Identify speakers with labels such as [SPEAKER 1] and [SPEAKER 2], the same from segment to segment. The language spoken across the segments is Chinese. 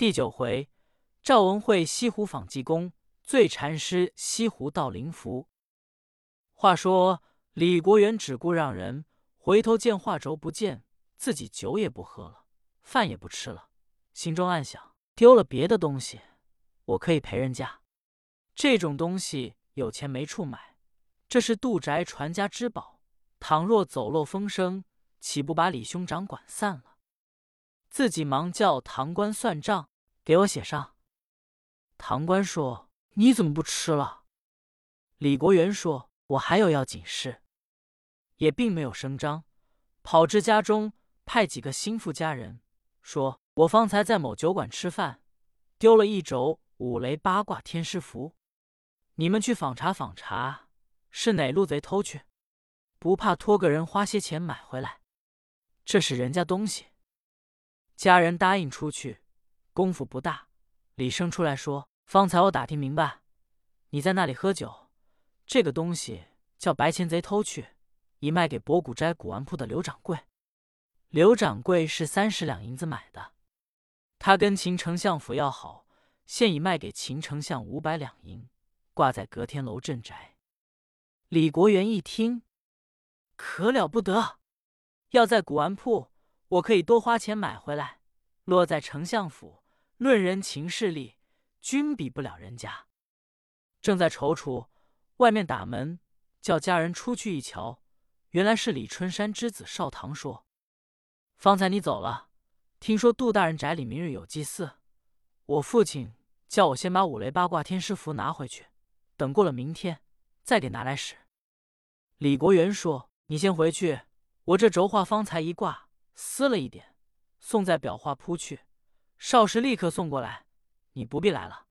[SPEAKER 1] 第九回，赵文慧西湖访济公，醉禅师西湖到灵符。话说李国元只顾让人，回头见画轴不见，自己酒也不喝了，饭也不吃了，心中暗想：丢了别的东西，我可以赔人家。这种东西有钱没处买，这是杜宅传家之宝，倘若走漏风声，岂不把李兄长管散了？自己忙叫堂官算账，给我写上。唐官说：“你怎么不吃了？”李国元说：“我还有要紧事。”也并没有声张，跑至家中，派几个心腹家人说：“我方才在某酒馆吃饭，丢了一轴五雷八卦天师符。”你们去访查访查，是哪路贼偷去？不怕托个人花些钱买回来？这是人家东西。家人答应出去，功夫不大。李生出来说：“方才我打听明白，你在那里喝酒，这个东西叫白钱贼偷去，已卖给博古斋古玩铺的刘掌柜。刘掌柜是三十两银子买的，他跟秦丞相府要好，现已卖给秦丞相五百两银。”挂在隔天楼镇宅。李国元一听，可了不得！要在古玩铺，我可以多花钱买回来；落在丞相府，论人情势力，均比不了人家。正在踌躇，外面打门，叫家人出去一瞧，原来是李春山之子少棠说：“方才你走了，听说杜大人宅里明日有祭祀，我父亲叫我先把五雷八卦天师符拿回去。”等过了明天，再给拿来使。李国元说：“你先回去，我这轴画方才一挂，撕了一点，送在裱画铺去。少时立刻送过来，你不必来了。”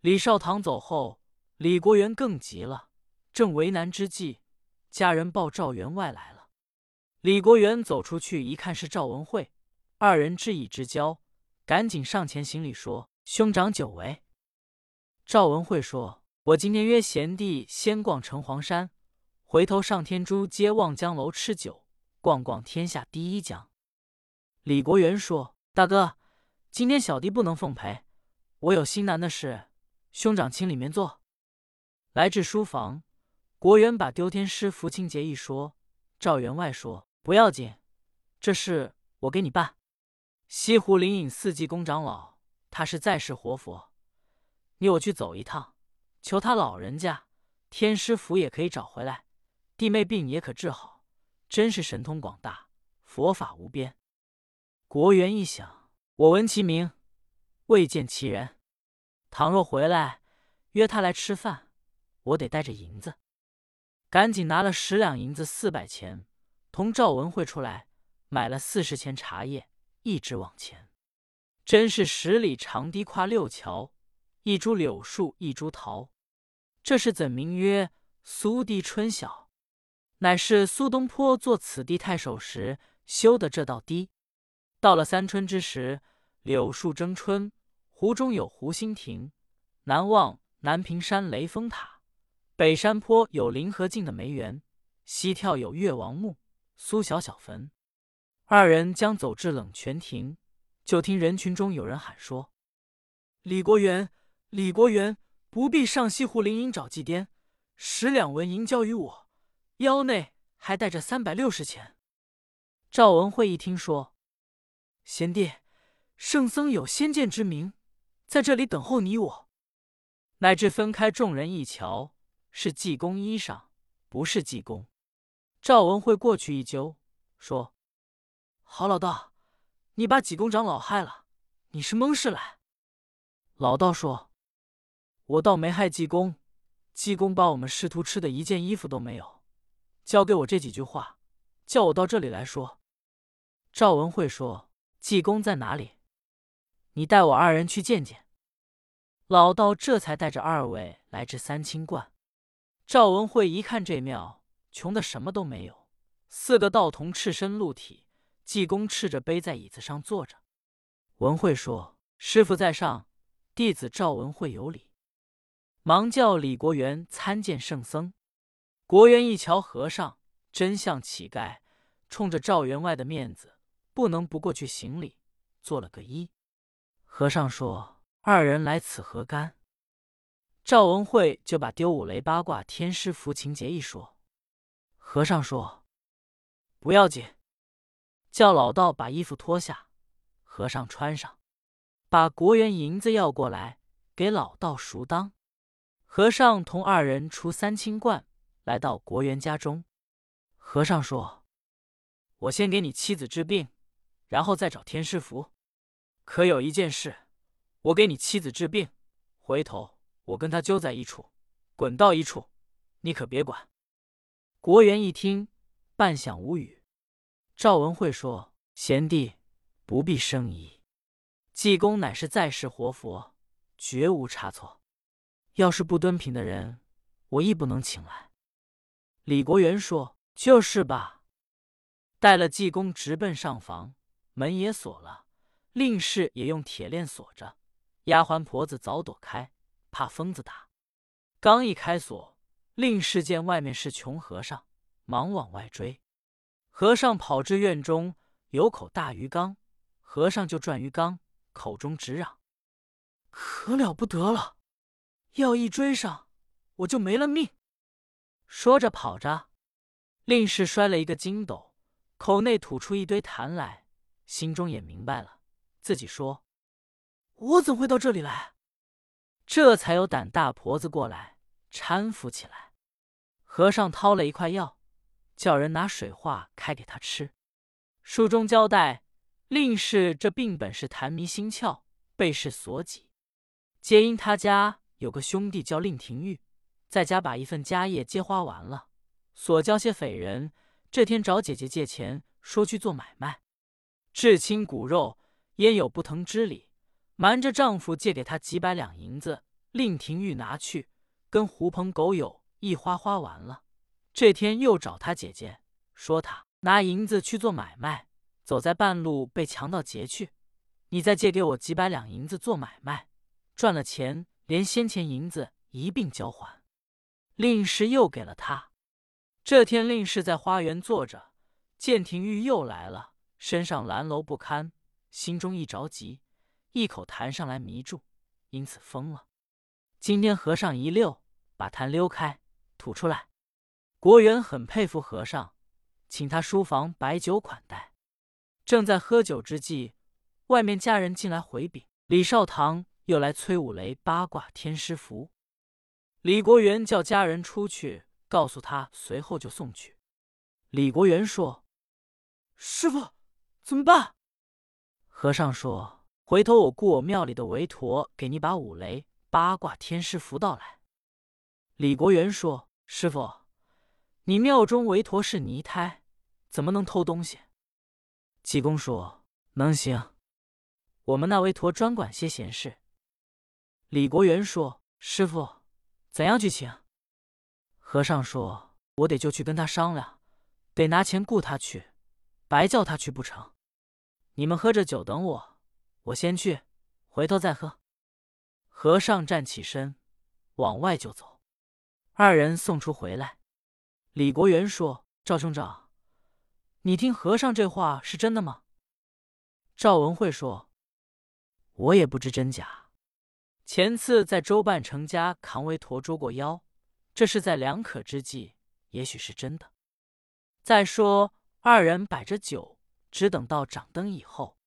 [SPEAKER 1] 李少堂走后，李国元更急了，正为难之际，家人报赵员外来了。李国元走出去一看，是赵文慧，二人知已之交，赶紧上前行礼说：“兄长久违。”赵文慧说。我今天约贤弟先逛城隍山，回头上天珠街望江楼吃酒，逛逛天下第一江。李国元说：“大哥，今天小弟不能奉陪，我有心难的事，兄长请里面坐。”来至书房，国元把丢天师符情节一说，赵员外说：“不要紧，这事我给你办。西湖灵隐寺济公长老，他是在世活佛，你我去走一趟。”求他老人家，天师符也可以找回来，弟妹病也可治好，真是神通广大，佛法无边。国元一想，我闻其名，未见其人。倘若回来约他来吃饭，我得带着银子，赶紧拿了十两银子四百钱，同赵文慧出来买了四十钱茶叶，一直往前。真是十里长堤跨六桥，一株柳树一株桃。这是怎名曰苏堤春晓？乃是苏东坡做此地太守时修的这道堤。到了三春之时，柳树争春，湖中有湖心亭，南望南屏山雷峰塔，北山坡有临河境的梅园，西眺有越王墓、苏小小坟。二人将走至冷泉亭，就听人群中有人喊说：“李国元，李国元！”不必上西湖灵隐找祭奠，十两纹银交于我，腰内还带着三百六十钱。赵文慧一听说，贤弟，圣僧有先见之明，在这里等候你我。乃至分开众人一瞧，是济公衣裳，不是济公。赵文慧过去一揪，说：“好老道，你把济公长老害了，你是蒙事来。”老道说。我倒没害济公，济公把我们师徒吃的一件衣服都没有，交给我这几句话，叫我到这里来说。赵文慧说：“济公在哪里？你带我二人去见见。”老道这才带着二位来至三清观。赵文慧一看这庙，穷的什么都没有，四个道童赤身露体，济公赤着背在椅子上坐着。文慧说：“师傅在上，弟子赵文慧有礼。”忙叫李国元参见圣僧。国元一瞧和尚，真像乞丐，冲着赵员外的面子，不能不过去行礼，做了个揖。和尚说：“二人来此何干？”赵文慧就把丢五雷八卦天师符情节一说。和尚说：“不要紧，叫老道把衣服脱下。”和尚穿上，把国元银子要过来给老道赎当。和尚同二人出三清观，来到国元家中。和尚说：“我先给你妻子治病，然后再找天师符。可有一件事，我给你妻子治病，回头我跟他揪在一处，滚到一处，你可别管。”国元一听，半晌无语。赵文慧说：“贤弟。”不必生疑，济公乃是在世活佛，绝无差错。要是不敦品的人，我亦不能请来。李国元说：“就是吧。”带了济公直奔上房，门也锁了，令氏也用铁链锁着。丫鬟婆子早躲开，怕疯子打。刚一开锁，令氏见外面是穷和尚，忙往外追。和尚跑至院中，有口大鱼缸。和尚就转鱼缸，口中直嚷：“可了不得了！要一追上，我就没了命。”说着跑着，令氏摔了一个筋斗，口内吐出一堆痰来，心中也明白了，自己说：“我怎会到这里来？”这才有胆大婆子过来搀扶起来。和尚掏了一块药，叫人拿水化开给他吃。书中交代。令氏这病本是痰迷心窍，被事所挤，皆因他家有个兄弟叫令廷玉，在家把一份家业皆花完了，所交些匪人，这天找姐姐借钱，说去做买卖，至亲骨肉，焉有不疼之理？瞒着丈夫借给他几百两银子，令廷玉拿去，跟狐朋狗友一花花完了，这天又找他姐姐，说他拿银子去做买卖。走在半路被强盗劫去，你再借给我几百两银子做买卖，赚了钱连先前银子一并交还。令氏又给了他。这天令氏在花园坐着，见廷玉又来了，身上褴褛不堪，心中一着急，一口痰上来迷住，因此疯了。今天和尚一溜，把痰溜开，吐出来。国元很佩服和尚，请他书房摆酒款待。正在喝酒之际，外面家人进来回禀：李少堂又来催五雷八卦天师符。李国元叫家人出去，告诉他，随后就送去。李国元说：“师傅，怎么办？”和尚说：“回头我雇我庙里的韦陀给你把五雷八卦天师符到来。”李国元说：“师傅，你庙中韦陀是泥胎，怎么能偷东西？”济公说：“能行，我们那韦陀专管些闲事。”李国元说：“师傅，怎样去请？”和尚说：“我得就去跟他商量，得拿钱雇他去，白叫他去不成。你们喝着酒等我，我先去，回头再喝。”和尚站起身，往外就走。二人送出回来，李国元说：“赵兄长。”你听和尚这话是真的吗？赵文慧说：“我也不知真假。前次在周半成家扛韦陀捉过妖，这是在两可之际，也许是真的。再说二人摆着酒，只等到掌灯以后。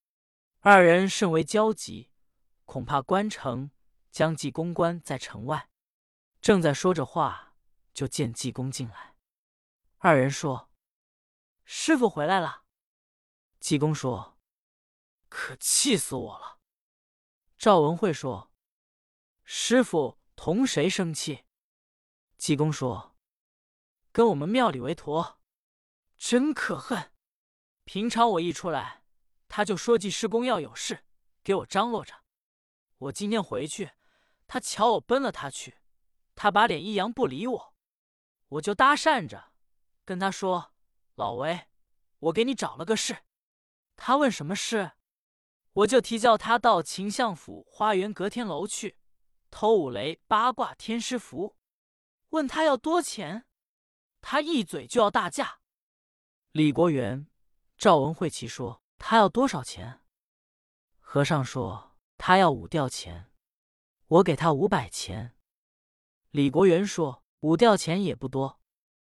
[SPEAKER 1] 二人甚为焦急，恐怕关城将济公关在城外。正在说着话，就见济公进来。二人说。”师傅回来了，济公说：“可气死我了。”赵文慧说：“师傅同谁生气？”济公说：“跟我们庙里为陀，真可恨。平常我一出来，他就说济师公要有事，给我张罗着。我今天回去，他瞧我奔了他去，他把脸一扬不理我，我就搭讪着跟他说。”老韦，我给你找了个事。他问什么事，我就提叫他到秦相府花园隔天楼去偷五雷八卦天师符，问他要多钱，他一嘴就要大价。李国元、赵文慧奇说他要多少钱？和尚说他要五吊钱，我给他五百钱。”李国元说：“五吊钱也不多，